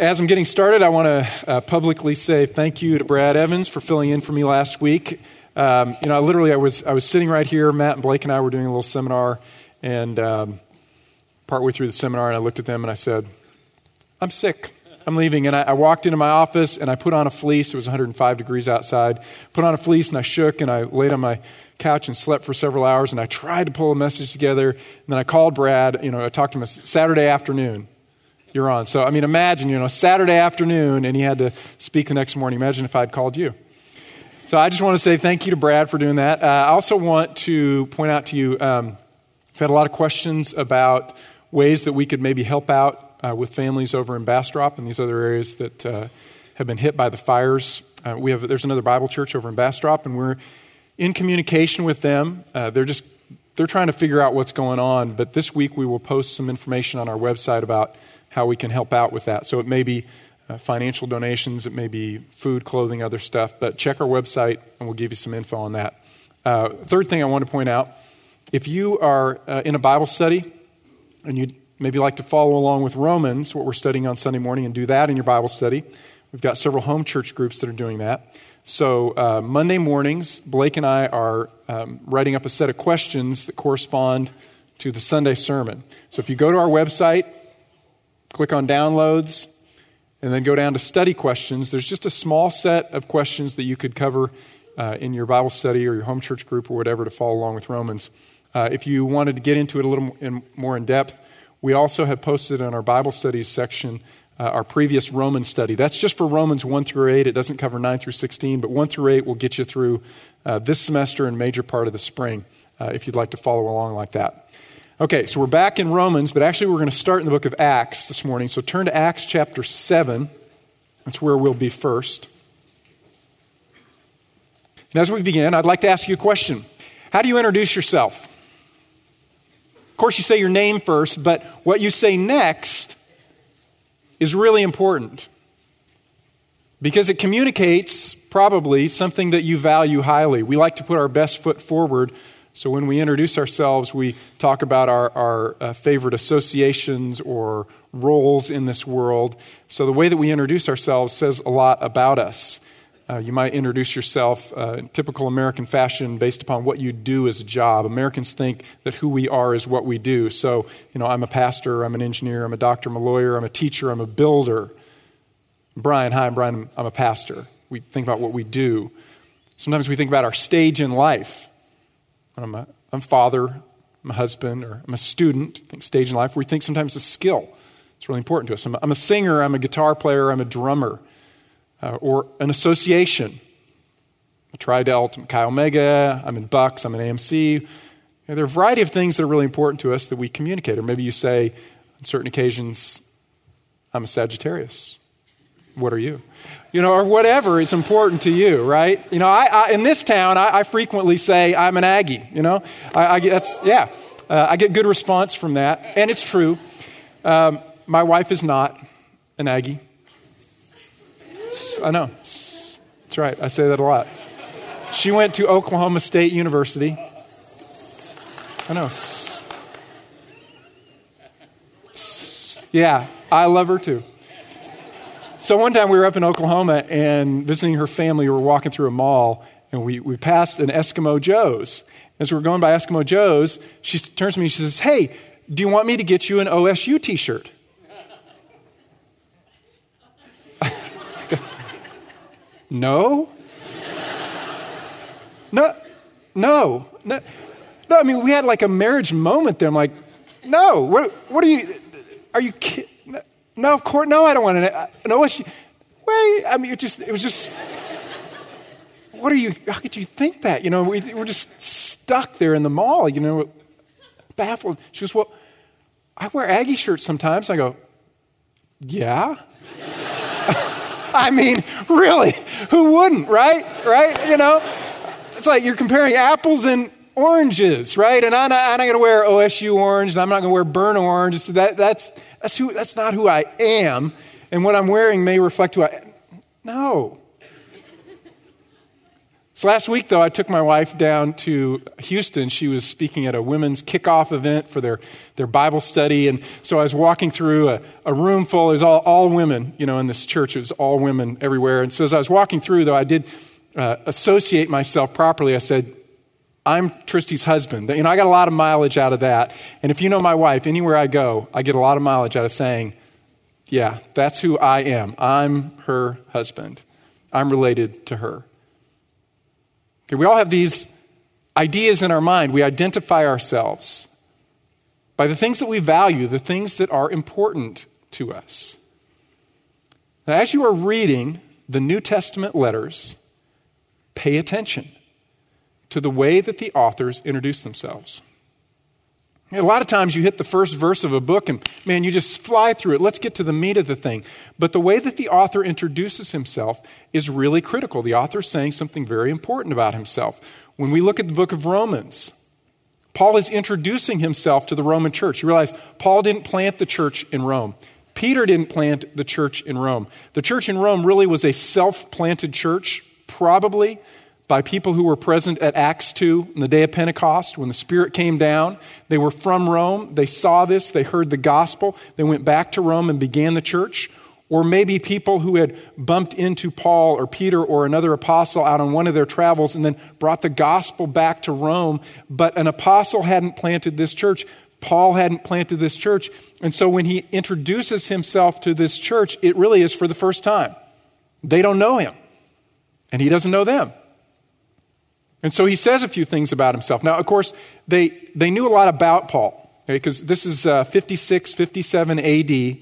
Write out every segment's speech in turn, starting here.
as I'm getting started, I want to uh, publicly say thank you to Brad Evans for filling in for me last week. Um, you know, I literally I was I was sitting right here. Matt and Blake and I were doing a little seminar, and um, partway through the seminar, and I looked at them and I said, "I'm sick. I'm leaving." And I, I walked into my office and I put on a fleece. It was 105 degrees outside. Put on a fleece and I shook and I laid on my couch and slept for several hours. And I tried to pull a message together. And then I called Brad. You know, I talked to him a Saturday afternoon you're on. So, I mean, imagine, you know, Saturday afternoon and he had to speak the next morning. Imagine if I'd called you. So, I just want to say thank you to Brad for doing that. Uh, I also want to point out to you, um, I've had a lot of questions about ways that we could maybe help out uh, with families over in Bastrop and these other areas that uh, have been hit by the fires. Uh, we have, there's another Bible church over in Bastrop, and we're in communication with them. Uh, they're just they're trying to figure out what's going on. But this week we will post some information on our website about how we can help out with that. So it may be uh, financial donations, it may be food, clothing, other stuff, but check our website and we'll give you some info on that. Uh, third thing I want to point out if you are uh, in a Bible study and you'd maybe like to follow along with Romans, what we're studying on Sunday morning, and do that in your Bible study, we've got several home church groups that are doing that. So, uh, Monday mornings, Blake and I are um, writing up a set of questions that correspond to the Sunday sermon. So, if you go to our website, click on downloads, and then go down to study questions. There's just a small set of questions that you could cover uh, in your Bible study or your home church group or whatever to follow along with Romans. Uh, if you wanted to get into it a little in, more in depth, we also have posted in our Bible studies section uh, our previous Roman study. That's just for Romans 1 through 8. It doesn't cover 9 through 16, but 1 through 8 will get you through uh, this semester and major part of the spring uh, if you'd like to follow along like that. Okay, so we're back in Romans, but actually we're going to start in the book of Acts this morning. So turn to Acts chapter 7. That's where we'll be first. And as we begin, I'd like to ask you a question How do you introduce yourself? Of course, you say your name first, but what you say next is really important because it communicates probably something that you value highly. We like to put our best foot forward so when we introduce ourselves, we talk about our, our uh, favorite associations or roles in this world. So the way that we introduce ourselves says a lot about us. Uh, you might introduce yourself uh, in typical American fashion based upon what you do as a job. Americans think that who we are is what we do. So, you know, I'm a pastor, I'm an engineer, I'm a doctor, I'm a lawyer, I'm a teacher, I'm a builder. Brian, hi, I'm Brian, I'm a pastor. We think about what we do. Sometimes we think about our stage in life. I'm a, I'm a father, I'm a husband, or I'm a student, I think stage in life, we think sometimes a skill. It's really important to us. I'm a, I'm a singer, I'm a guitar player, I'm a drummer, uh, or an association. I Tri Delt, Chi Omega, I'm in Bucks, I'm an AMC. You know, there are a variety of things that are really important to us that we communicate. Or maybe you say, on certain occasions, I'm a Sagittarius. What are you? You know, or whatever is important to you, right? You know, I, I in this town, I, I, frequently say I'm an Aggie. You know, I, I that's yeah, uh, I get good response from that, and it's true. Um, my wife is not an Aggie. It's, I know. It's, that's right. I say that a lot. She went to Oklahoma State University. I know. yeah, I love her too. So one time we were up in Oklahoma and visiting her family. We were walking through a mall and we, we passed an Eskimo Joe's. As we were going by Eskimo Joe's, she turns to me and she says, Hey, do you want me to get you an OSU t shirt? no. No, no, no. No, I mean, we had like a marriage moment there. I'm like, no, what, what are you, are you kidding? No, of course, no, I don't want to. Uh, no, what she, wait, I mean, it just, it was just, what are you, how could you think that? You know, we, we're just stuck there in the mall, you know, baffled. She goes, well, I wear Aggie shirts sometimes. I go, yeah? I mean, really, who wouldn't, right? Right? You know, it's like you're comparing apples and oranges, right? And I'm not, I'm not going to wear OSU orange, and I'm not going to wear burn orange. So that, that's, that's, who, that's not who I am. And what I'm wearing may reflect who I am. No. So last week, though, I took my wife down to Houston. She was speaking at a women's kickoff event for their, their Bible study. And so I was walking through a, a room full, it was all, all women, you know, in this church. It was all women everywhere. And so as I was walking through, though, I did uh, associate myself properly. I said, I'm Tristy's husband. You know, I got a lot of mileage out of that. And if you know my wife, anywhere I go, I get a lot of mileage out of saying, yeah, that's who I am. I'm her husband. I'm related to her. Okay, we all have these ideas in our mind. We identify ourselves by the things that we value, the things that are important to us. Now, as you are reading the New Testament letters, pay attention to the way that the authors introduce themselves. A lot of times you hit the first verse of a book and, man, you just fly through it. Let's get to the meat of the thing. But the way that the author introduces himself is really critical. The author is saying something very important about himself. When we look at the book of Romans, Paul is introducing himself to the Roman church. You realize Paul didn't plant the church in Rome. Peter didn't plant the church in Rome. The church in Rome really was a self planted church, probably by people who were present at Acts 2 on the day of Pentecost when the Spirit came down. They were from Rome. They saw this. They heard the gospel. They went back to Rome and began the church. Or maybe people who had bumped into Paul or Peter or another apostle out on one of their travels and then brought the gospel back to Rome, but an apostle hadn't planted this church. Paul hadn't planted this church. And so when he introduces himself to this church, it really is for the first time. They don't know him, and he doesn't know them. And so he says a few things about himself. Now, of course, they, they knew a lot about Paul, because okay, this is uh, 56, 57 AD.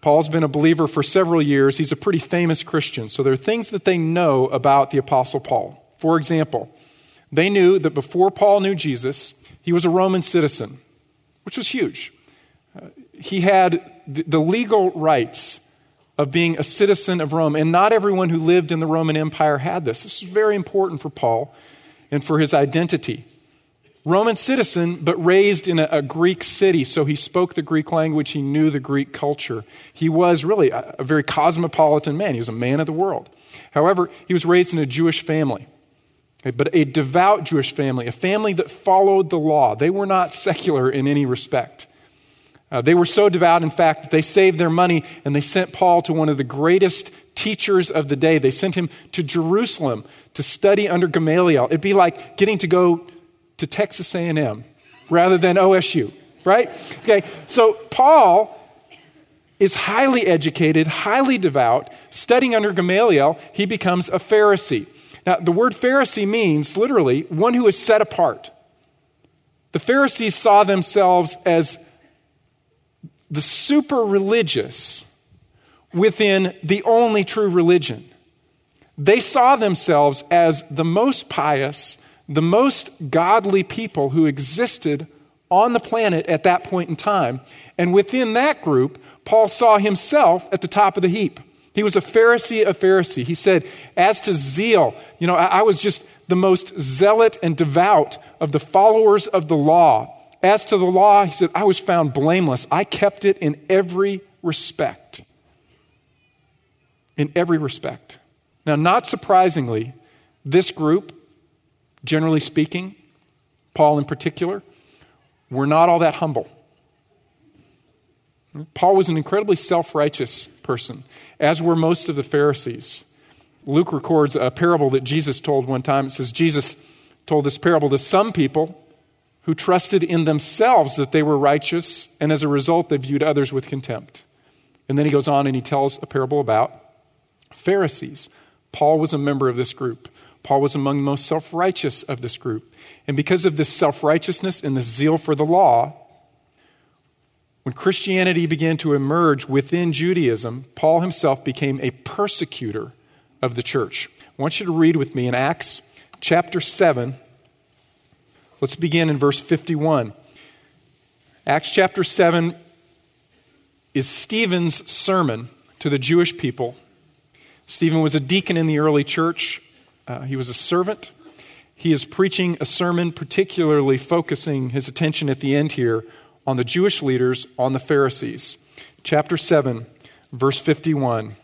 Paul's been a believer for several years. He's a pretty famous Christian. So there are things that they know about the Apostle Paul. For example, they knew that before Paul knew Jesus, he was a Roman citizen, which was huge. Uh, he had the, the legal rights of being a citizen of Rome. And not everyone who lived in the Roman Empire had this. This is very important for Paul and for his identity. Roman citizen, but raised in a, a, Greek city, so he spoke the Greek language, he knew the Greek culture. He was really a, a very cosmopolitan man, he was a man of the world. However, he was raised in a Jewish family, okay, but a devout Jewish family, a family that followed the law. They were not secular in any respect. Uh, they were so devout, in fact, that they saved their money and they sent Paul to one of the greatest teachers of the day. They sent him to Jerusalem to study under Gamaliel. It'd be like getting to go to Texas A&M rather than OSU, right? Okay, so Paul is highly educated, highly devout, studying under Gamaliel. He becomes a Pharisee. Now, the word Pharisee means literally one who is set apart. The Pharisees saw themselves as the super religious within the only true religion. They saw themselves as the most pious, the most godly people who existed on the planet at that point in time. And within that group, Paul saw himself at the top of the heap. He was a Pharisee of Pharisee. He said, As to zeal, you know, I, I was just the most zealot and devout of the followers of the law. As to the law, he said, I was found blameless. I kept it in every respect. In every respect. Now, not surprisingly, this group, generally speaking, Paul in particular, were not all that humble. Paul was an incredibly self righteous person, as were most of the Pharisees. Luke records a parable that Jesus told one time. It says, Jesus told this parable to some people who trusted in themselves that they were righteous, and as a result, they viewed others with contempt. And then he goes on and he tells a parable about Pharisees. Paul was a member of this group. Paul was among the most self righteous of this group. And because of this self righteousness and the zeal for the law, when Christianity began to emerge within Judaism, Paul himself became a persecutor of the church. I want you to read with me in Acts chapter 7, Let's begin in verse 51. Acts chapter 7 is Stephen's sermon to the Jewish people. Stephen was a deacon in the early church, uh, he was a servant. He is preaching a sermon, particularly focusing his attention at the end here on the Jewish leaders, on the Pharisees. Chapter 7, verse 51.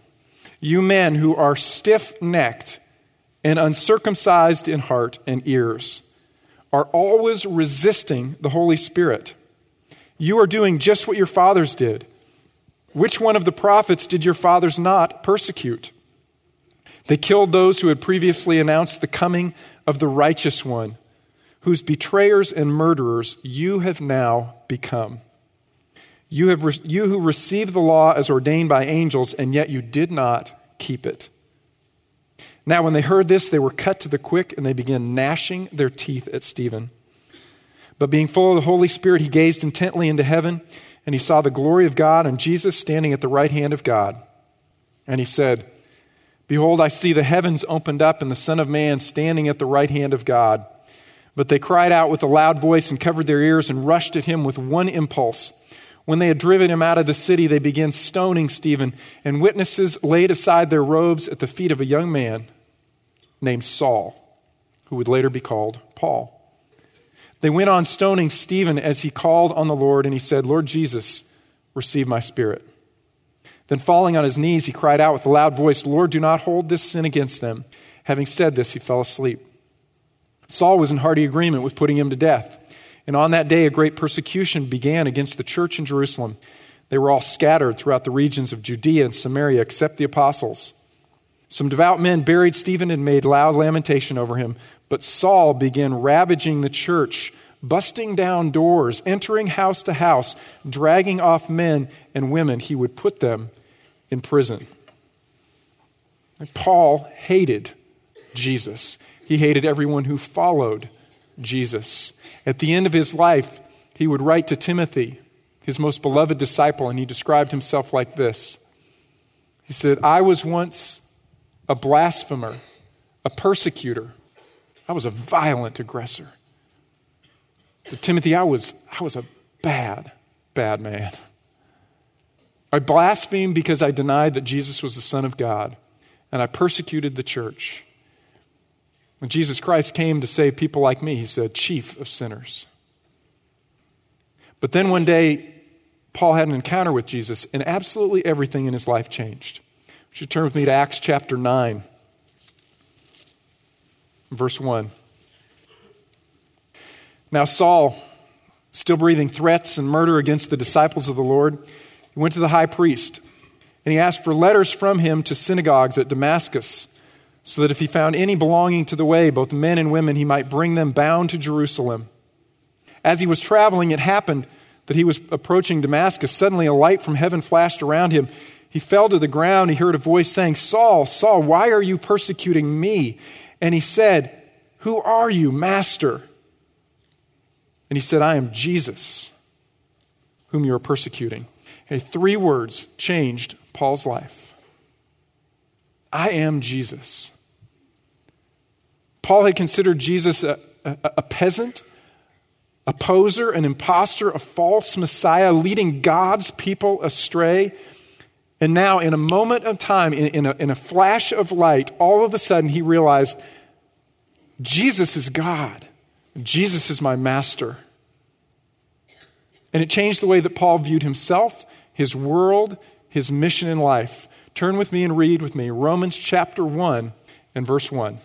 You men who are stiff necked and uncircumcised in heart and ears, are always resisting the Holy Spirit. You are doing just what your fathers did. Which one of the prophets did your fathers not persecute? They killed those who had previously announced the coming of the righteous one, whose betrayers and murderers you have now become. You, have re- you who received the law as ordained by angels, and yet you did not keep it. Now, when they heard this, they were cut to the quick, and they began gnashing their teeth at Stephen. But being full of the Holy Spirit, he gazed intently into heaven, and he saw the glory of God and Jesus standing at the right hand of God. And he said, Behold, I see the heavens opened up, and the Son of Man standing at the right hand of God. But they cried out with a loud voice and covered their ears and rushed at him with one impulse. When they had driven him out of the city, they began stoning Stephen, and witnesses laid aside their robes at the feet of a young man named Saul, who would later be called Paul. They went on stoning Stephen as he called on the Lord, and he said, Lord Jesus, receive my spirit. Then, falling on his knees, he cried out with a loud voice, Lord, do not hold this sin against them. Having said this, he fell asleep. Saul was in hearty agreement with putting him to death. And on that day, a great persecution began against the church in Jerusalem. They were all scattered throughout the regions of Judea and Samaria, except the apostles. Some devout men buried Stephen and made loud lamentation over him. But Saul began ravaging the church, busting down doors, entering house to house, dragging off men and women. He would put them in prison. Paul hated Jesus. He hated everyone who followed Jesus. At the end of his life, he would write to Timothy, his most beloved disciple, and he described himself like this He said, I was once a blasphemer, a persecutor. I was a violent aggressor. To Timothy, I was, I was a bad, bad man. I blasphemed because I denied that Jesus was the Son of God, and I persecuted the church. When Jesus Christ came to save people like me, he said, Chief of sinners. But then one day, Paul had an encounter with Jesus, and absolutely everything in his life changed. Should turn with me to Acts chapter 9, verse 1. Now, Saul, still breathing threats and murder against the disciples of the Lord, he went to the high priest and he asked for letters from him to synagogues at Damascus, so that if he found any belonging to the way, both men and women, he might bring them bound to Jerusalem. As he was traveling, it happened that he was approaching Damascus. Suddenly, a light from heaven flashed around him. He fell to the ground. He heard a voice saying, Saul, Saul, why are you persecuting me? And he said, Who are you, Master? And he said, I am Jesus, whom you are persecuting. Hey, three words changed Paul's life. I am Jesus. Paul had considered Jesus a, a, a peasant, a poser, an impostor, a false Messiah, leading God's people astray. And now, in a moment of time, in, in, a, in a flash of light, all of a sudden he realized Jesus is God. Jesus is my master. And it changed the way that Paul viewed himself, his world, his mission in life. Turn with me and read with me Romans chapter 1 and verse 1.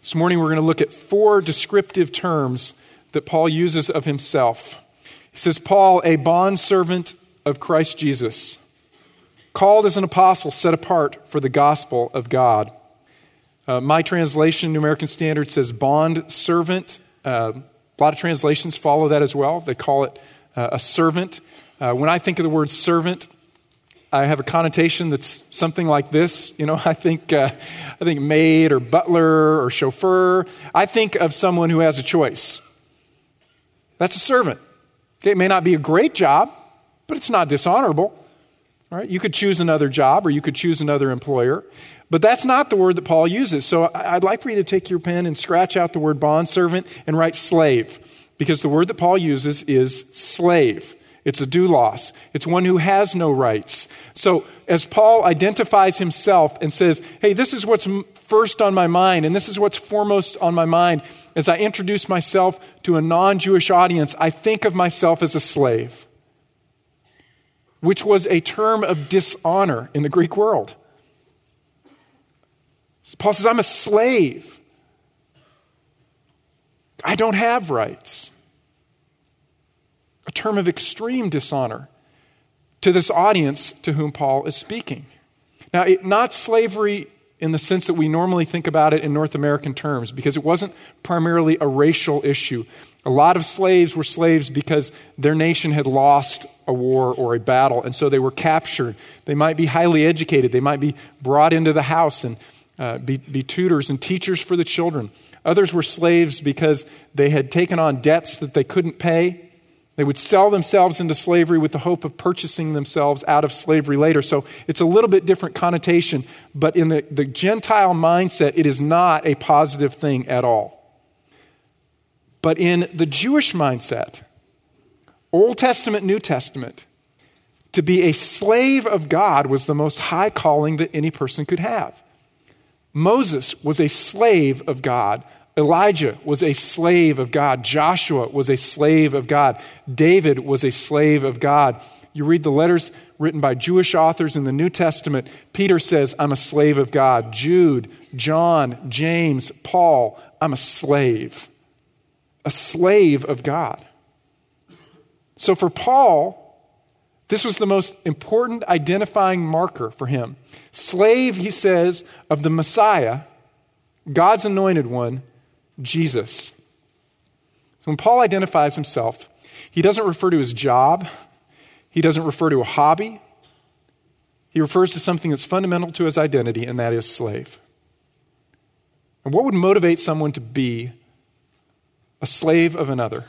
This morning we're going to look at four descriptive terms that Paul uses of himself. Says, Paul, a bondservant of Christ Jesus, called as an apostle, set apart for the gospel of God. Uh, my translation, New American Standard, says bond servant. Uh, a lot of translations follow that as well. They call it uh, a servant. Uh, when I think of the word servant, I have a connotation that's something like this. You know, I think, uh, I think maid or butler or chauffeur. I think of someone who has a choice. That's a servant. Okay, it may not be a great job, but it's not dishonorable. Right? You could choose another job or you could choose another employer. But that's not the word that Paul uses. So I'd like for you to take your pen and scratch out the word bondservant and write slave, because the word that Paul uses is slave. It's a doulos. It's one who has no rights. So as Paul identifies himself and says, hey, this is what's first on my mind, and this is what's foremost on my mind, as I introduce myself to a non Jewish audience, I think of myself as a slave which was a term of dishonor in the Greek world. Paul says, I'm a slave. I don't have rights. A term of extreme dishonor to this audience to whom Paul is speaking. Now, it, not slavery in the sense that we normally think about it in North American terms, because it wasn't primarily a racial issue. A lot of slaves were slaves because their nation had lost a war or a battle, and so they were captured. They might be highly educated, they might be brought into the house and uh, be, be tutors and teachers for the children. Others were slaves because they had taken on debts that they couldn't pay. They would sell themselves into slavery with the hope of purchasing themselves out of slavery later. So it's a little bit different connotation, but in the, the Gentile mindset, it is not a positive thing at all. But in the Jewish mindset, Old Testament, New Testament, to be a slave of God was the most high calling that any person could have. Moses was a slave of God. Elijah was a slave of God. Joshua was a slave of God. David was a slave of God. You read the letters written by Jewish authors in the New Testament. Peter says, I'm a slave of God. Jude, John, James, Paul, I'm a slave. A slave of God. So for Paul, this was the most important identifying marker for him. Slave, he says, of the Messiah, God's anointed one, Jesus. So when Paul identifies himself, he doesn't refer to his job, he doesn't refer to a hobby. He refers to something that's fundamental to his identity, and that is slave. And what would motivate someone to be a slave of another?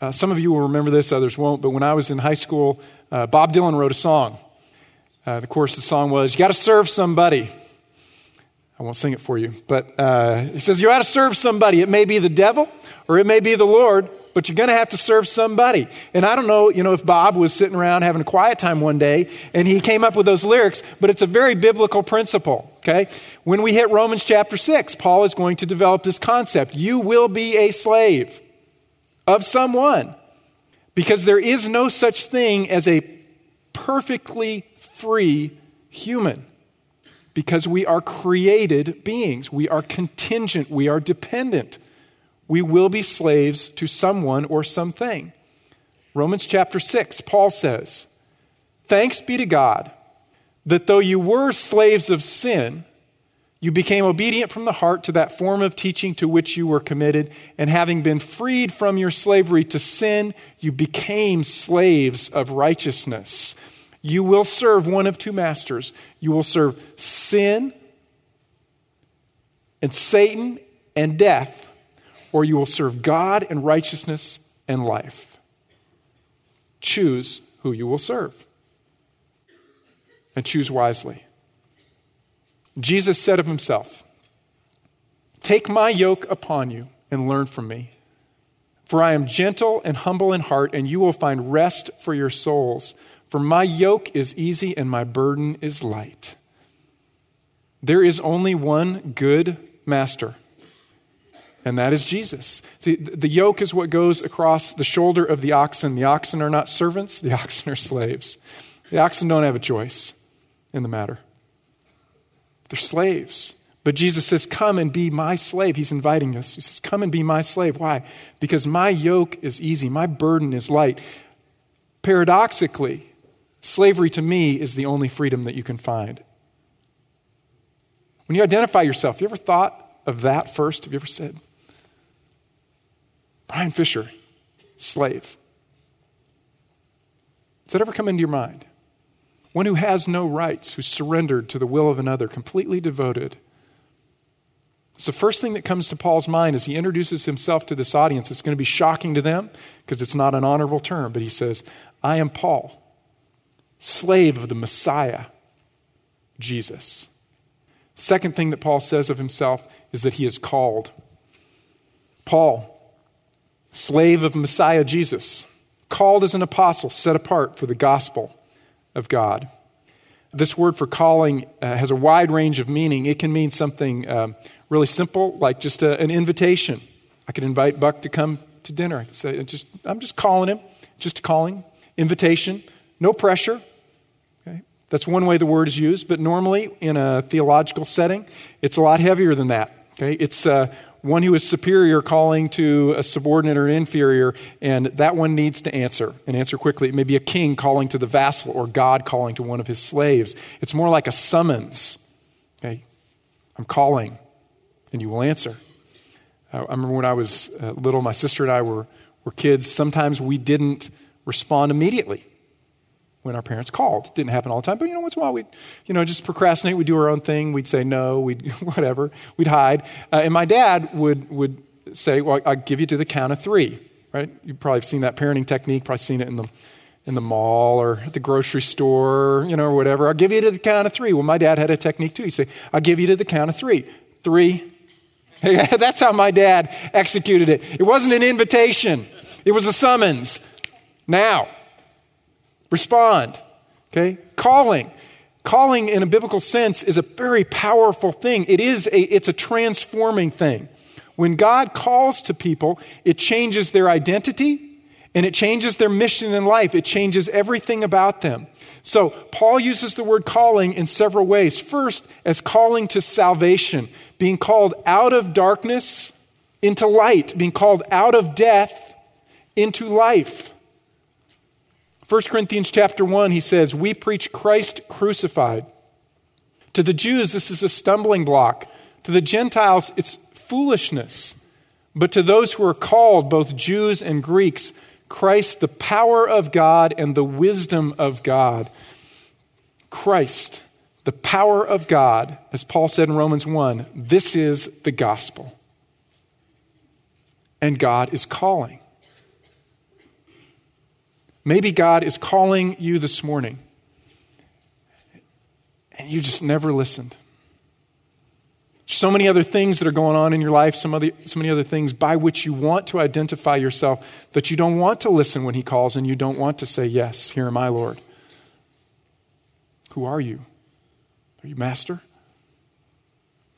Uh, some of you will remember this, others won't, but when I was in high school, uh, Bob Dylan wrote a song. Uh, of the song was, You got to serve somebody. I won't sing it for you, but uh, he says, You got to serve somebody. It may be the devil or it may be the Lord, but you're going to have to serve somebody. And I don't know, you know, if Bob was sitting around having a quiet time one day and he came up with those lyrics, but it's a very biblical principle, okay? When we hit Romans chapter 6, Paul is going to develop this concept. You will be a slave of someone because there is no such thing as a perfectly free human because we are created beings. We are contingent. We are dependent. We will be slaves to someone or something. Romans chapter 6, Paul says, Thanks be to God that though you were slaves of sin, you became obedient from the heart to that form of teaching to which you were committed, and having been freed from your slavery to sin, you became slaves of righteousness. You will serve one of two masters. You will serve sin and Satan and death, or you will serve God and righteousness and life. Choose who you will serve and choose wisely. Jesus said of himself, Take my yoke upon you and learn from me. For I am gentle and humble in heart, and you will find rest for your souls. For my yoke is easy and my burden is light. There is only one good master, and that is Jesus. See, the yoke is what goes across the shoulder of the oxen. The oxen are not servants, the oxen are slaves. The oxen don't have a choice in the matter. They're slaves. But Jesus says, Come and be my slave. He's inviting us. He says, Come and be my slave. Why? Because my yoke is easy, my burden is light. Paradoxically, slavery to me is the only freedom that you can find. When you identify yourself, have you ever thought of that first? Have you ever said, Brian Fisher, slave? Does that ever come into your mind? one who has no rights, who's surrendered to the will of another, completely devoted. So, first thing that comes to Paul's mind as he introduces himself to this audience, it's going to be shocking to them because it's not an honorable term, but he says, I am Paul, slave of the Messiah, Jesus. Second thing that Paul says of himself is that he is called. Paul, slave of Messiah Jesus, called as an apostle, set apart for the gospel of God. This word for calling uh, has a wide range of meaning. It can mean something um, really simple, like just a, an invitation. I could invite Buck to come to dinner. I could say, just, I'm just calling him, just a calling. Invitation, no pressure. That's one way the word is used, but normally in a theological setting, it's a lot heavier than that. Okay? It's uh, one who is superior calling to a subordinate or an inferior, and that one needs to answer and answer quickly. It may be a king calling to the vassal or God calling to one of his slaves. It's more like a summons. Okay? I'm calling, and you will answer. I remember when I was uh, little, my sister and I were, were kids. Sometimes we didn't respond immediately when our parents called. It didn't happen all the time, but you know, once in a while we'd, you know, just procrastinate. We'd do our own thing. We'd say no. We'd whatever. We'd hide. Uh, and my dad would would say, "Well, I'll give you to the count of three. Right? You've probably seen that parenting technique. Probably seen it in the in the mall or at the grocery store, you know, or whatever. I'll give you to the count of three. Well, my dad had a technique too. He'd say, "I'll give you to the count of three. Three. That's how my dad executed it. It wasn't an invitation. It was a summons. Now. Respond. Okay? Calling. Calling in a biblical sense is a very powerful thing. It is a, it's a transforming thing. When God calls to people, it changes their identity and it changes their mission in life. It changes everything about them. So, Paul uses the word calling in several ways. First, as calling to salvation, being called out of darkness into light, being called out of death into life. 1 Corinthians chapter 1, he says, We preach Christ crucified. To the Jews, this is a stumbling block. To the Gentiles, it's foolishness. But to those who are called, both Jews and Greeks, Christ, the power of God and the wisdom of God. Christ, the power of God, as Paul said in Romans 1, this is the gospel. And God is calling. Maybe God is calling you this morning and you just never listened. So many other things that are going on in your life, some other, so many other things by which you want to identify yourself that you don't want to listen when He calls and you don't want to say, Yes, here am I, Lord. Who are you? Are you Master?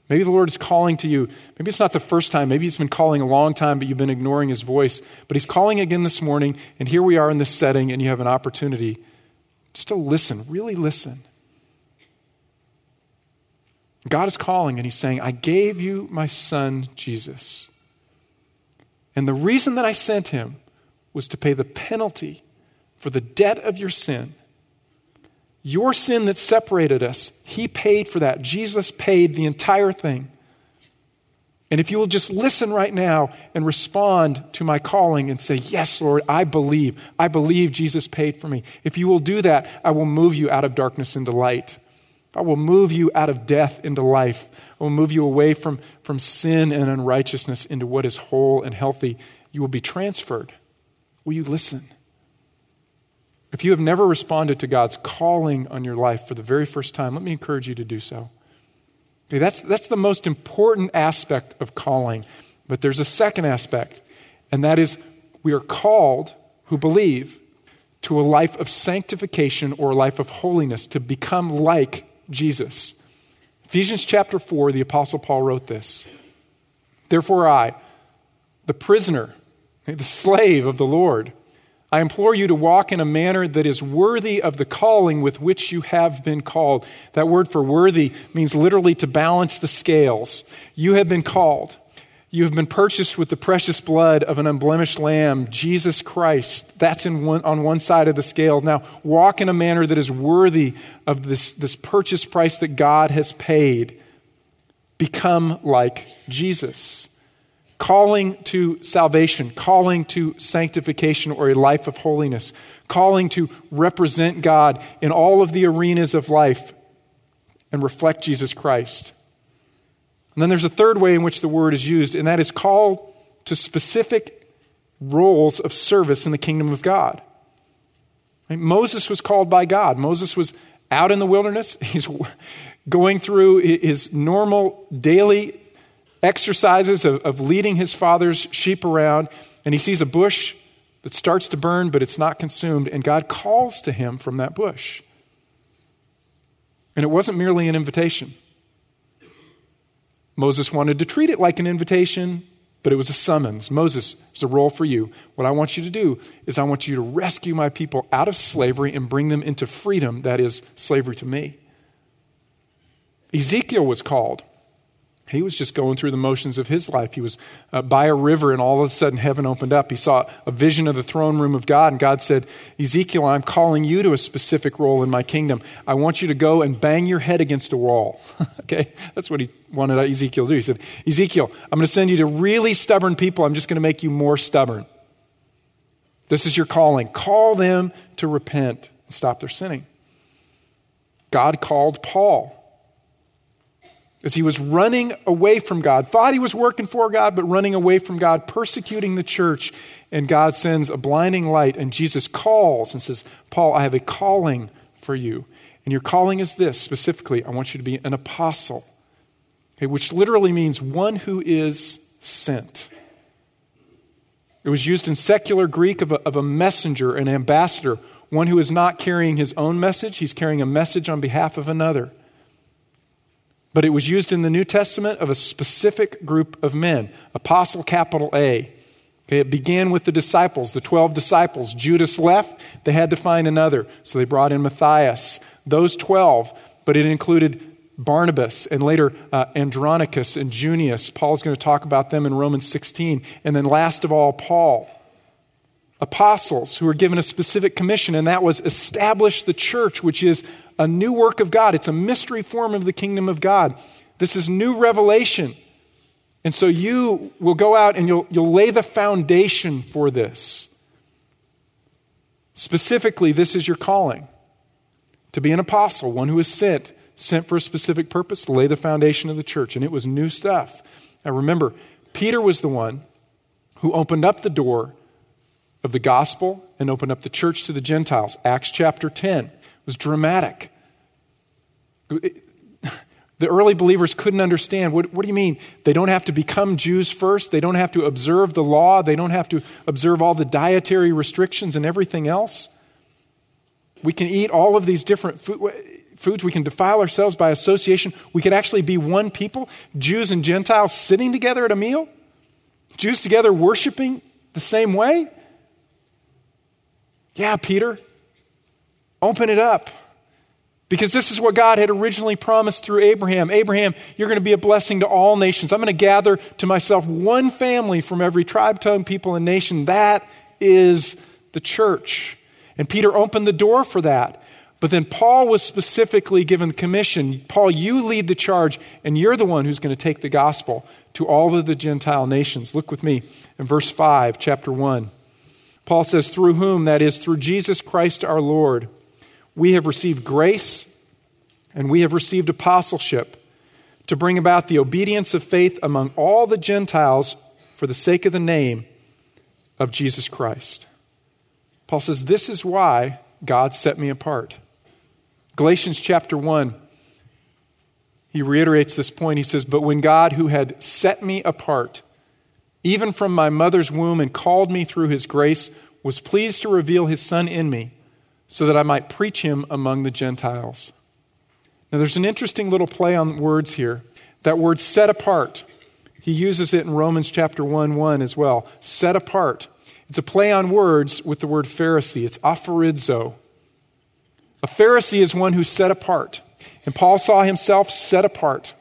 Maybe the Lord is calling to you. Maybe it's not the first time. Maybe He's been calling a long time, but you've been ignoring His voice. But He's calling again this morning, and here we are in this setting, and you have an opportunity just to listen, really listen. God is calling, and He's saying, I gave you my Son, Jesus. And the reason that I sent Him was to pay the penalty for the debt of your sin your sin that separated us, He paid for that. Jesus paid the entire thing. And if you will just listen right now and respond to my calling and say, Yes, Lord, I believe. I believe Jesus paid for me. If you will do that, I will move you out of darkness into light. I will move you out of death into life. I will move you away from, from sin and unrighteousness into what is whole and healthy. You will be transferred. Will you listen? If you have never responded to God's calling on your life for the very first time, let me encourage you to do so. Okay, that's, that's the most important aspect of calling. But there's a second aspect, and that is we are called, who believe, to a life of sanctification or a life of holiness, to become like Jesus. Ephesians chapter 4, the Apostle Paul wrote this Therefore, I, the prisoner, the slave of the Lord, I implore you to walk in a manner that is worthy of the calling with which you have been called. That word for worthy means literally to balance the scales. You have been called. You have been purchased with the precious blood of an unblemished lamb, Jesus Christ. That's in one, on one side of the scale. Now, walk in a manner that is worthy of this, this purchase price that God has paid. Become like Jesus calling to salvation, calling to sanctification or a life of holiness, calling to represent God in all of the arenas of life and reflect Jesus Christ. And then there's a third way in which the word is used, and that is call to specific roles of service in the kingdom of God. Moses was called by God. Moses was out in the wilderness. He's going through his normal daily exercises of, of leading his father's sheep around, and he sees a bush that starts to burn, but it's not consumed, and God calls to him from that bush. And it wasn't merely an invitation. Moses wanted to treat it like an invitation, but it was a summons. Moses, there's a role for you. What I want you to do is I want you to rescue my people out of slavery and bring them into freedom, that is, slavery to me. Ezekiel was called. He was just going through the motions of his life. He was uh, by a river, and all of a sudden, heaven opened up. He saw a vision of the throne room of God, and God said, Ezekiel, I'm calling you to a specific role in my kingdom. I want you to go and bang your head against a wall. okay? That's what he wanted Ezekiel to do. He said, Ezekiel, I'm going to send you to really stubborn people. I'm just going to make you more stubborn. This is your calling. Call them to repent and stop their sinning. God called Paul as he was running away from God, thought he was working for God, but running away from God, persecuting the church. And God sends a blinding light, and Jesus calls and says, Paul, I have a calling for you. And your calling is this specifically I want you to be an apostle, okay, which literally means one who is sent. It was used in secular Greek of a, of a messenger, an ambassador, one who is not carrying his own message, he's carrying a message on behalf of another but it was used in the New Testament of a specific group of men, apostle capital A. Okay, it began with the disciples, the 12 disciples. Judas left, they had to find another. So they brought in Matthias. Those 12, but it included Barnabas and later uh, Andronicus and Junius. Paul's going to talk about them in Romans 16. And then last of all, Paul. Apostles who were given a specific commission, and that was establish the church, which is a new work of God. It's a mystery form of the kingdom of God. This is new revelation. And so you will go out and you'll, you'll lay the foundation for this. Specifically, this is your calling to be an apostle, one who is sent, sent for a specific purpose, to lay the foundation of the church. And it was new stuff. Now remember, Peter was the one who opened up the door of the gospel and opened up the church to the Gentiles. Acts chapter 10 was dramatic. The early believers couldn't understand. What, what, do you mean? They don't have to become Jews first. They don't have to observe the law. They don't have to observe all the dietary restrictions and everything else. We can eat all of these different food, foods. We can defile ourselves by association. We could actually be one people, Jews and Gentiles sitting together at a meal, Jews together worshiping the same way. Yeah, Peter, Open it up. Because this is what God had originally promised through Abraham. Abraham, you're going to be a blessing to all nations. I'm going to gather to myself one family from every tribe, tongue, people, and nation. That is the church. And Peter opened the door for that. But then Paul was specifically given the commission Paul, you lead the charge, and you're the one who's going to take the gospel to all of the Gentile nations. Look with me in verse 5, chapter 1. Paul says, Through whom, that is, through Jesus Christ our Lord we have received grace and we have received apostleship to bring about the obedience of faith among all the Gentiles for the sake of the name of Jesus Christ. Paul says, This is why God set me apart. Galatians chapter 1, he reiterates this point. He says, But when God, who had set me apart, even from my mother's womb, and called me through his grace, was pleased to reveal his Son in me so that I might preach him among the Gentiles. Now, there's an interesting little play on words here. That word set apart, he uses it in Romans chapter 1 1 as well. Set apart. It's a play on words with the word Pharisee. It's aphorizo. A Pharisee is one who's set apart. And Paul saw himself set apart,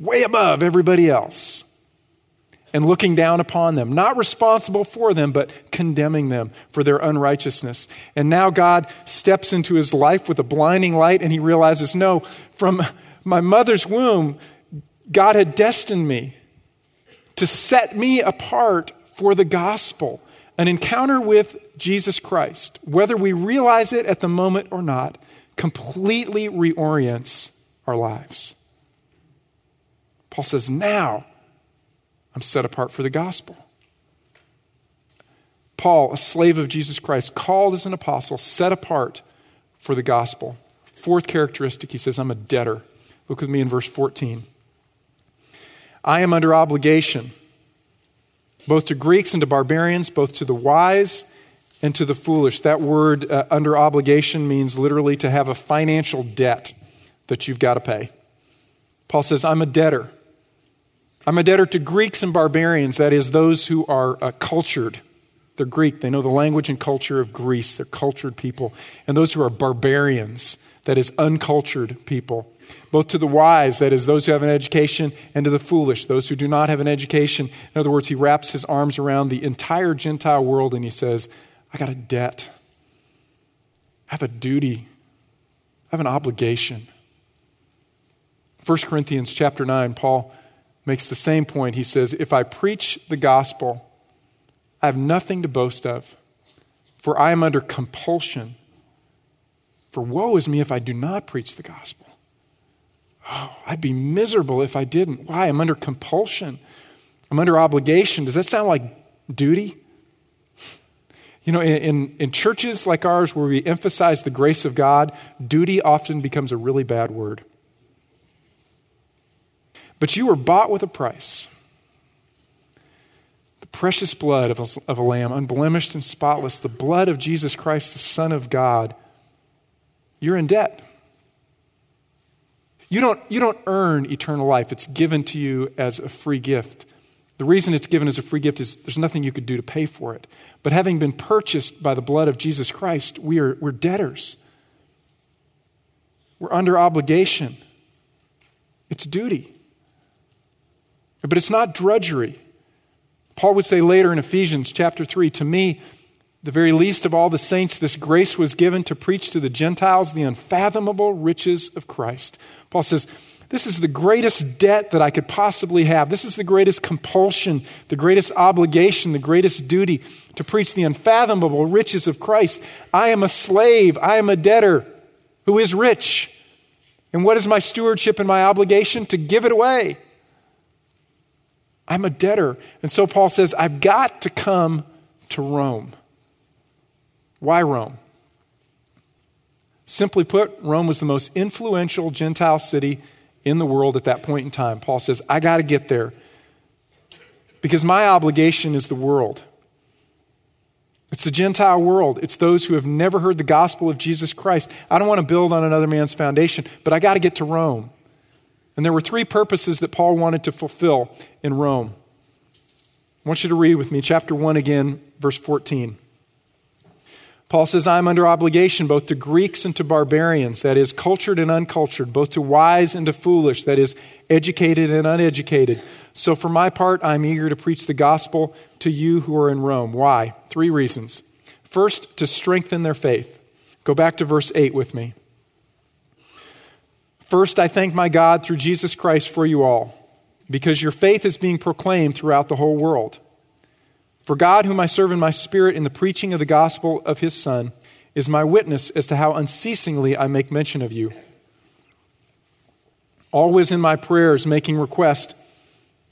way above everybody else and looking down upon them, not responsible for them, but condemning them for their unrighteousness. And now God steps into his life with a blinding light and he realizes, no, from my mother's womb, God had destined me to set me apart for the gospel. An encounter with Jesus Christ, whether we realize it at the moment or not, completely reorients our lives. Paul says, now I'm set apart for the gospel. Paul, a slave of Jesus Christ, called as an apostle, set apart for the gospel. Fourth characteristic, he says, I'm a debtor. Look with me in verse 14. I am under obligation, both to Greeks and to barbarians, both to the wise and to the foolish. That word uh, under obligation means literally to have a financial debt that you've got to pay. Paul says, I'm a debtor. I'm a debtor to Greeks and barbarians, that is, those who are uh, cultured. They're Greek, they know the language and culture of Greece, they're cultured people. And those who are barbarians, that is, uncultured people. Both to the wise, that is, those who have an education, and to the foolish, those who do not have an education. In other words, he wraps his arms around the entire Gentile world and he says, I got a debt. I have a duty. I have an obligation. 1 Corinthians chapter 9, Paul makes the same point. He says, If I preach the gospel, I have nothing to boast of, for I am under compulsion. For woe is me if I do not preach the gospel. Oh, I'd be miserable if I didn't. Why? I'm under compulsion. I'm under obligation. Does that sound like duty? You know, in, in, in, churches like ours where we emphasize the grace of God, duty often becomes a really bad word. But you were bought with a price the precious blood of a, of a lamb, unblemished and spotless, the blood of Jesus Christ, the Son of God. You're in debt. You don't, you don't earn eternal life, it's given to you as a free gift. The reason it's given as a free gift is there's nothing you could do to pay for it. But having been purchased by the blood of Jesus Christ, we are, we're debtors. We're under obligation. It's duty. But it's not drudgery. Paul would say later in Ephesians chapter 3 To me, the very least of all the saints, this grace was given to preach to the Gentiles the unfathomable riches of Christ. Paul says, This is the greatest debt that I could possibly have. This is the greatest compulsion, the greatest obligation, the greatest duty to preach the unfathomable riches of Christ. I am a slave, I am a debtor who is rich. And what is my stewardship and my obligation? To give it away. I'm a debtor. And so Paul says, I've got to come to Rome. Why Rome? Simply put, Rome was the most influential Gentile city in the world at that point in time. Paul says, I got to get there because my obligation is the world. It's the Gentile world. It's those who have never heard the gospel of Jesus Christ. I don't want to build on another man's foundation, but I got to get to Rome. And there were three purposes that Paul wanted to fulfill in Rome. I want you to read with me chapter 1 again, verse 14. Paul says, I'm under obligation both to Greeks and to barbarians, that is, cultured and uncultured, both to wise and to foolish, that is, educated and uneducated. So for my part, I'm eager to preach the gospel to you who are in Rome. Why? Three reasons. First, to strengthen their faith. Go back to verse 8 with me. First, I thank my God through Jesus Christ for you all, because your faith is being proclaimed throughout the whole world. For God, whom I serve in my spirit in the preaching of the gospel of his Son, is my witness as to how unceasingly I make mention of you. Always in my prayers, making request,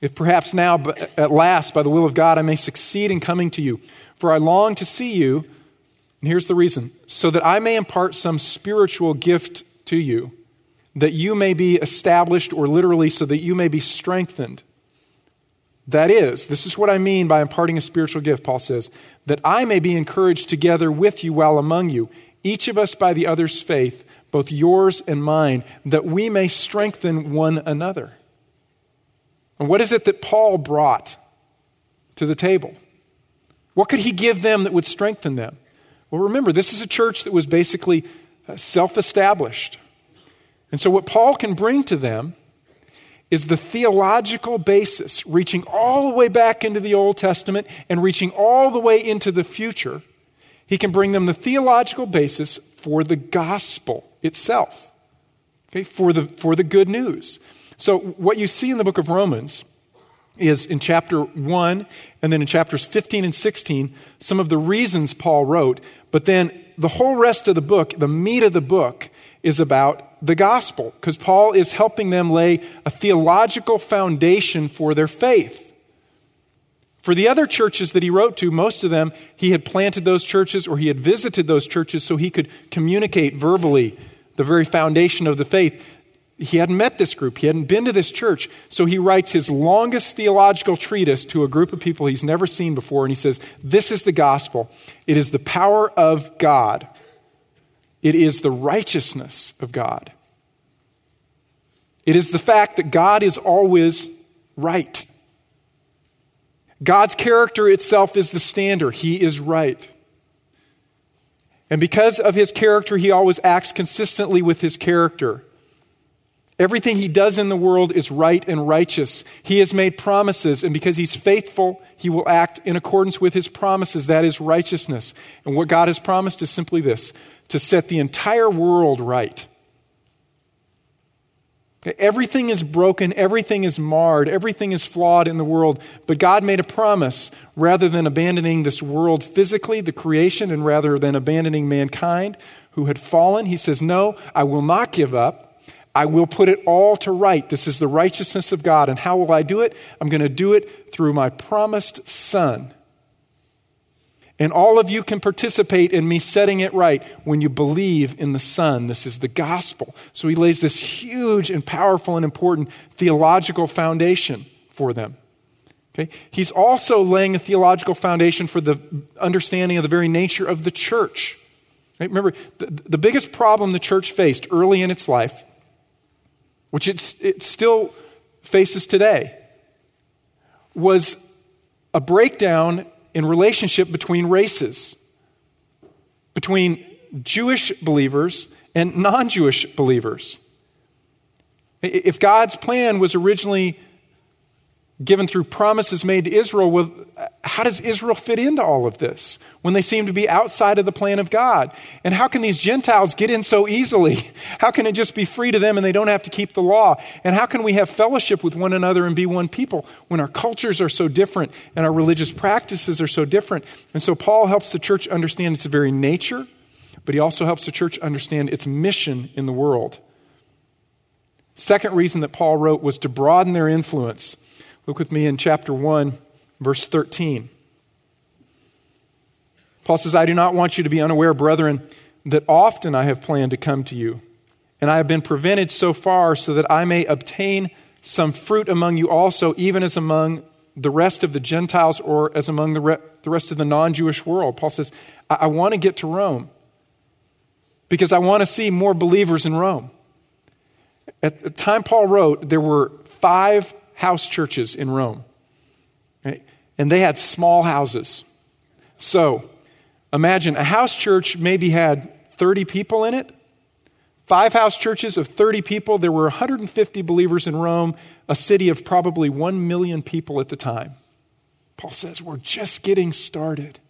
if perhaps now, at last, by the will of God, I may succeed in coming to you. For I long to see you, and here's the reason so that I may impart some spiritual gift to you that you may be established, or literally, so that you may be strengthened. That is, this is what I mean by imparting a spiritual gift, Paul says, that I may be encouraged together with you while among you, each of us by the other's faith, both yours and mine, that we may strengthen one another. And what is it that Paul brought to the table? What could he give them that would strengthen them? Well, remember, this is a church that was basically uh, self established. And so, what Paul can bring to them is the theological basis, reaching all the way back into the Old Testament and reaching all the way into the future. He can bring them the theological basis for the gospel itself, okay, for the, for the good news. So, what you see in the book of Romans is in chapter 1 and then in chapters 15 and 16, some of the reasons Paul wrote, but then the whole rest of the book, the meat of the book, is about the gospel because Paul is helping them lay a theological foundation for their faith. For the other churches that he wrote to, most of them, he had planted those churches or he had visited those churches so he could communicate verbally the very foundation of the faith. He hadn't met this group, he hadn't been to this church, so he writes his longest theological treatise to a group of people he's never seen before, and he says, This is the gospel. It is the power of God it is the righteousness of God. It is the fact that God is always right. God's character itself is the standard. He is right. And because of his character, he always acts consistently with his character. Everything he does in the world is right and righteous. He has made promises, and because he's faithful, he will act in accordance with his promises. That is righteousness. And what God has promised is simply this to set the entire world right. Everything is broken, everything is marred, everything is flawed in the world. But God made a promise rather than abandoning this world physically, the creation, and rather than abandoning mankind who had fallen, He says, No, I will not give up. I will put it all to right. This is the righteousness of God. And how will I do it? I'm going to do it through my promised Son. And all of you can participate in me setting it right when you believe in the Son. This is the gospel. So he lays this huge and powerful and important theological foundation for them. Okay? He's also laying a theological foundation for the understanding of the very nature of the church. Right? Remember, the, the biggest problem the church faced early in its life, which it, it still faces today, was a breakdown in relationship between races, between Jewish believers and non Jewish believers. If God's plan was originally given through promises made to Israel, well, how does Israel fit into all of this when they seem to be outside of the plan of God? And how can these Gentiles get in so easily? How can it just be free to them and they don't have to keep the law? And how can we have fellowship with one another and be one people when our cultures are so different and our religious practices are so different? And so Paul helps the church understand its very nature, but he also helps the church understand its mission in the world. Second reason that Paul wrote was to broaden their influence Look with me in chapter 1, verse 13. Paul says, I do not want you to be unaware, brethren, that often I have planned to come to you, and I have been prevented so far so that I may obtain some fruit among you also, even as among the rest of the Gentiles or as among the, re- the rest of the non Jewish world. Paul says, I, I want to get to Rome because I want to see more believers in Rome. At the time Paul wrote, there were five house churches in Rome. Right? And they had small houses. So imagine a house church maybe had 30 people in it. Five house churches of 30 people. There were 150 believers in Rome, a city of probably 1 million people at the time. Paul says, We're just getting started.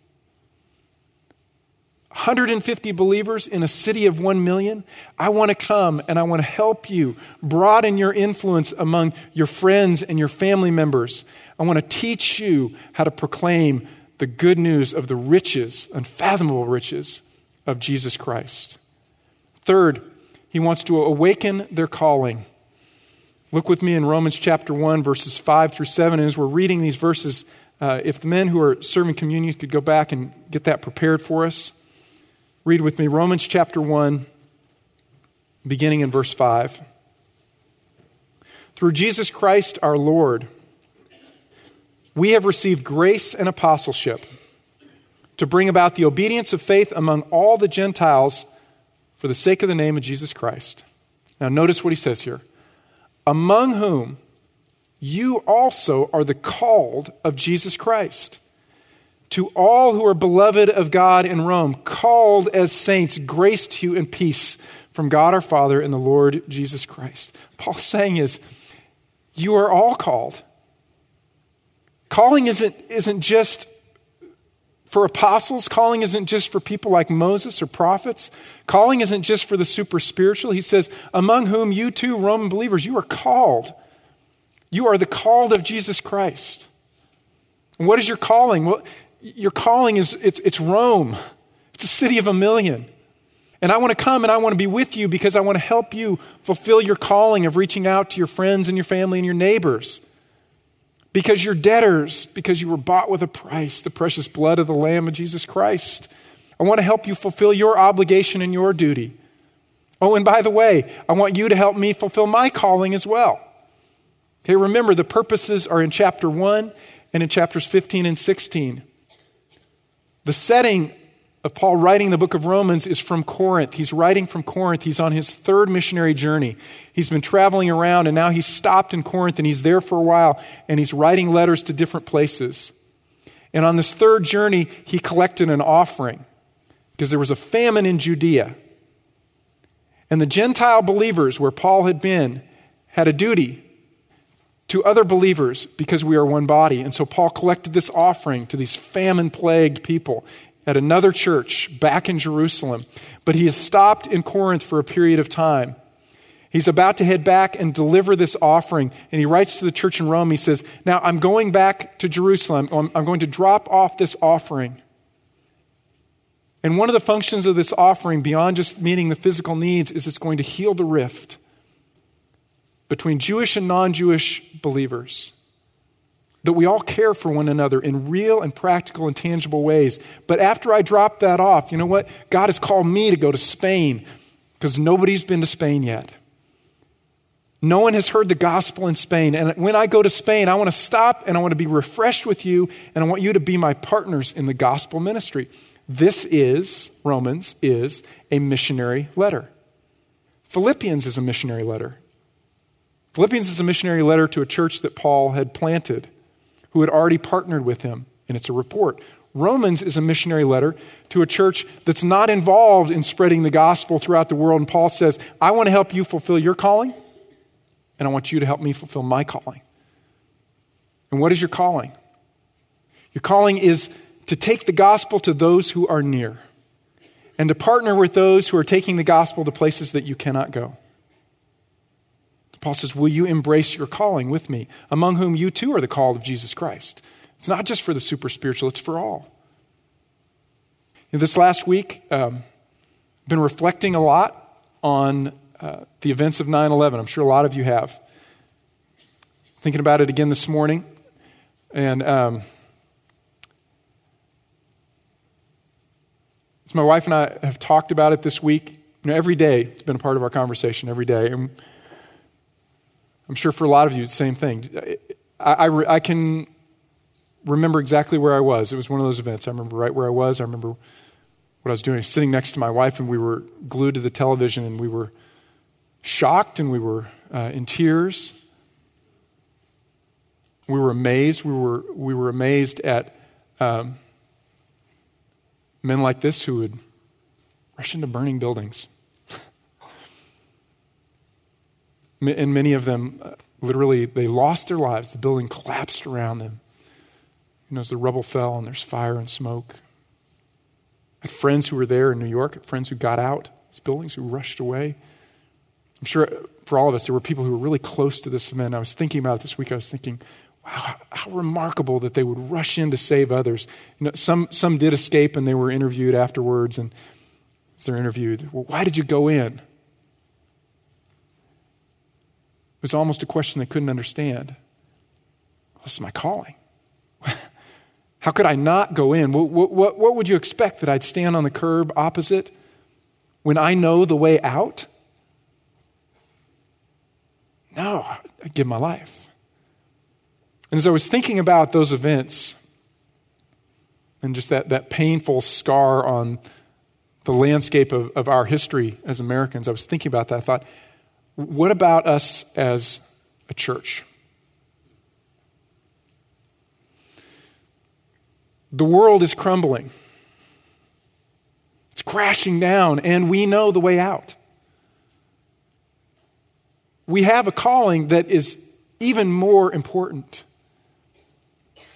150 believers in a city of 1 million, I want to come and I want to help you broaden your influence among your friends and your family members. I want to teach you how to proclaim the good news of the riches, unfathomable riches of Jesus Christ. Third, he wants to awaken their calling. Look with me in Romans chapter 1, verses 5 through 7. And as we're reading these verses, uh, if the men who are serving communion could go back and get that prepared for us. Read with me Romans chapter 1, beginning in verse 5. Through Jesus Christ our Lord, we have received grace and apostleship to bring about the obedience of faith among all the Gentiles for the sake of the name of Jesus Christ. Now, notice what he says here among whom you also are the called of Jesus Christ to all who are beloved of God in Rome, called as saints, grace to you and peace from God our Father and the Lord Jesus Christ. Paul's saying is, you are all called. Calling isn't, isn't just for apostles, calling isn't just for people like Moses or prophets. Calling isn't just for the super spiritual. He says, among whom you too, Roman believers, you are called. You are the called of Jesus Christ. And what is your calling? Well, your calling is it's, it's Rome. It's a city of a million. And I want to come and I want to be with you because I want to help you fulfill your calling of reaching out to your friends and your family and your neighbors. Because you're debtors, because you were bought with a price, the precious blood of the Lamb of Jesus Christ. I want to help you fulfill your obligation and your duty. Oh, and by the way, I want you to help me fulfill my calling as well. Okay, remember the purposes are in chapter 1 and in chapters 15 and 16. The setting of Paul writing the book of Romans is from Corinth. He's writing from Corinth. He's on his third missionary journey. He's been traveling around and now he's stopped in Corinth and he's there for a while and he's writing letters to different places. And on this third journey, he collected an offering because there was a famine in Judea. And the Gentile believers, where Paul had been, had a duty to other believers because we are one body. And so Paul collected this offering to these famine plagued people at another church back in Jerusalem, but he has stopped in Corinth for a period of time. He's about to head back and deliver this offering, and he writes to the church in Rome. He says, Now I'm going back to Jerusalem. I'm going to drop off this offering. And one of the functions of this offering, beyond just meeting the physical needs, is it's going to heal the rift between Jewish and non Jewish believers that we all care for one another in real and practical and tangible ways. But after I drop that off, you know what? God has called me to go to Spain because nobody's been to Spain yet. No one has heard the gospel in Spain. And when I go to Spain, I want to stop and I want to be refreshed with you, and I want you to be my partners in the gospel ministry. This is, Romans is, a missionary letter. Philippians is a missionary letter. Philippians is a missionary letter to a church that Paul had planted who had already partnered with him, and it's a report. Romans is a missionary letter to a church that's not involved in spreading the gospel throughout the world. And Paul says, I want to help you fulfill your calling, and I want you to help me fulfill my calling. And what is your calling? Your calling is to take the gospel to those who are near and to partner with those who are taking the gospel to places that you cannot go. Paul says, Will you embrace your calling with me, among whom you too are the called of Jesus Christ? It's not just for the super spiritual, it's for all. In this last week, um, been reflecting a lot on uh, the events of 9 11. I'm sure a lot of you have. Thinking about it again this morning. And um, my wife and I have talked about it this week, you know, every day, it's been a part of our conversation every day. And I'm sure for a lot of you, it's the same thing. I, I, I, can remember exactly where I was. It was one of those events. I remember right where I was. I remember what I was doing. Sitting next to my wife, and we were glued to the television, and we were shocked, and we were uh, in tears. We were amazed. We were, we were amazed at um, men like this who would rush into burning buildings. And many of them uh, literally they lost their lives. The building collapsed around them. You know as the rubble fell and there's fire and smoke. I had friends who were there in new york friends who got out. These buildings who rushed away. I'm sure for all of us there were people who were really close to this event. I was thinking about it this week. I was thinking wow how remarkable that they would rush in to save others. You know some some did escape and they were interviewed afterwards and as they're interviewed well why did you go in was almost a question they couldn't understand. Is my calling. How could I not go in? What, what, what, would you expect? That I'd stand on the curb opposite when I know the way out? No, I'd give my life. And as I was thinking about those events and just that, that painful scar on the landscape of, of our history as Americans, I was thinking about that. I thought, what about us as a church? The world is crumbling. It's crashing down, and we know the way out. We have a calling that is even more important.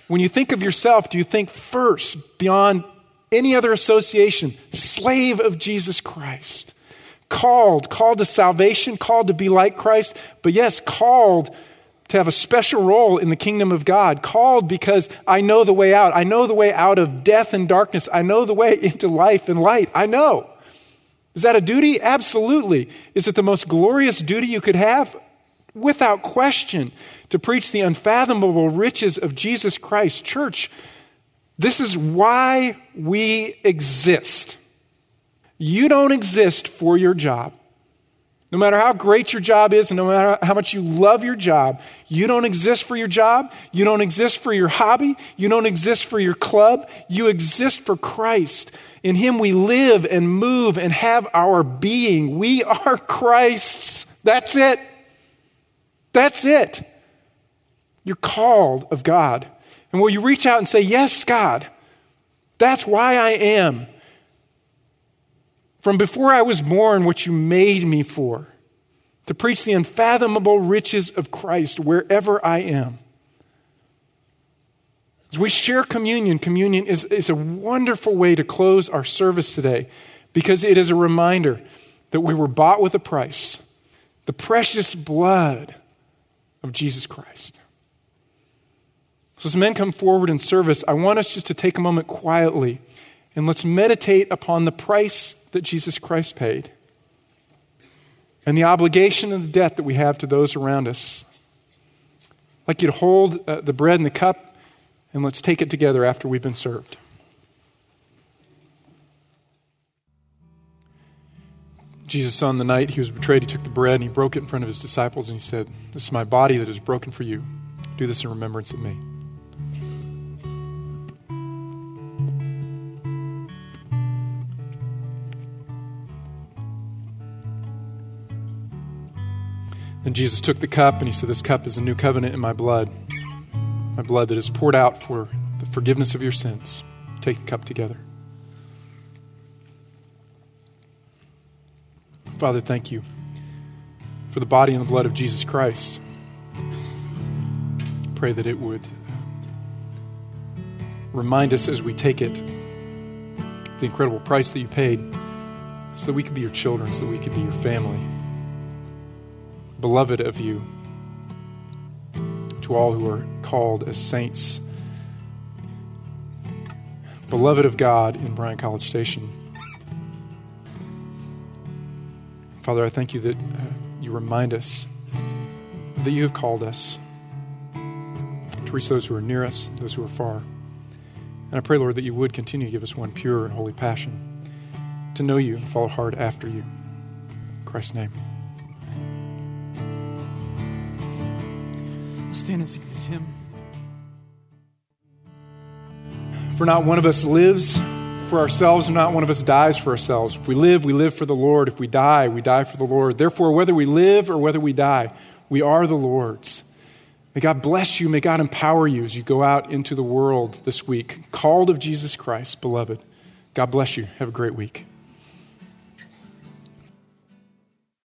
When you think of yourself, do you think first, beyond any other association, slave of Jesus Christ? Called, called to salvation, called to be like Christ, but yes, called to have a special role in the kingdom of God. Called because I know the way out. I know the way out of death and darkness. I know the way into life and light. I know. Is that a duty? Absolutely. Is it the most glorious duty you could have? Without question, to preach the unfathomable riches of Jesus Christ. Church, this is why we exist. You don't exist for your job. No matter how great your job is, and no matter how much you love your job, you don't exist for your job. You don't exist for your hobby. You don't exist for your club. You exist for Christ. In Him we live and move and have our being. We are Christ's. That's it. That's it. You're called of God. And will you reach out and say, Yes, God, that's why I am. From before I was born, what you made me for, to preach the unfathomable riches of Christ wherever I am. As we share communion, communion is, is a wonderful way to close our service today because it is a reminder that we were bought with a price the precious blood of Jesus Christ. So, as men come forward in service, I want us just to take a moment quietly and let's meditate upon the price that Jesus Christ paid and the obligation and the debt that we have to those around us. Like you to hold uh, the bread and the cup, and let's take it together after we've been served. Jesus, on the night he was betrayed, he took the bread and he broke it in front of his disciples, and he said, This is my body that is broken for you. Do this in remembrance of me. Then Jesus took the cup and he said, This cup is a new covenant in my blood, my blood that is poured out for the forgiveness of your sins. Take the cup together. Father, thank you for the body and the blood of Jesus Christ. Pray that it would remind us as we take it the incredible price that you paid so that we could be your children, so that we could be your family beloved of you, to all who are called as saints, beloved of God in Bryan College Station. Father, I thank you that uh, you remind us that you have called us to reach those who are near us, those who are far. And I pray, Lord, that you would continue to give us one pure and holy passion to know you and follow hard after you. In Christ's name. Stand and sing this hymn. For not one of us lives for ourselves, and not one of us dies for ourselves. If we live, we live for the Lord. If we die, we die for the Lord. Therefore, whether we live or whether we die, we are the Lord's. May God bless you. May God empower you as you go out into the world this week. Called of Jesus Christ, beloved. God bless you. Have a great week.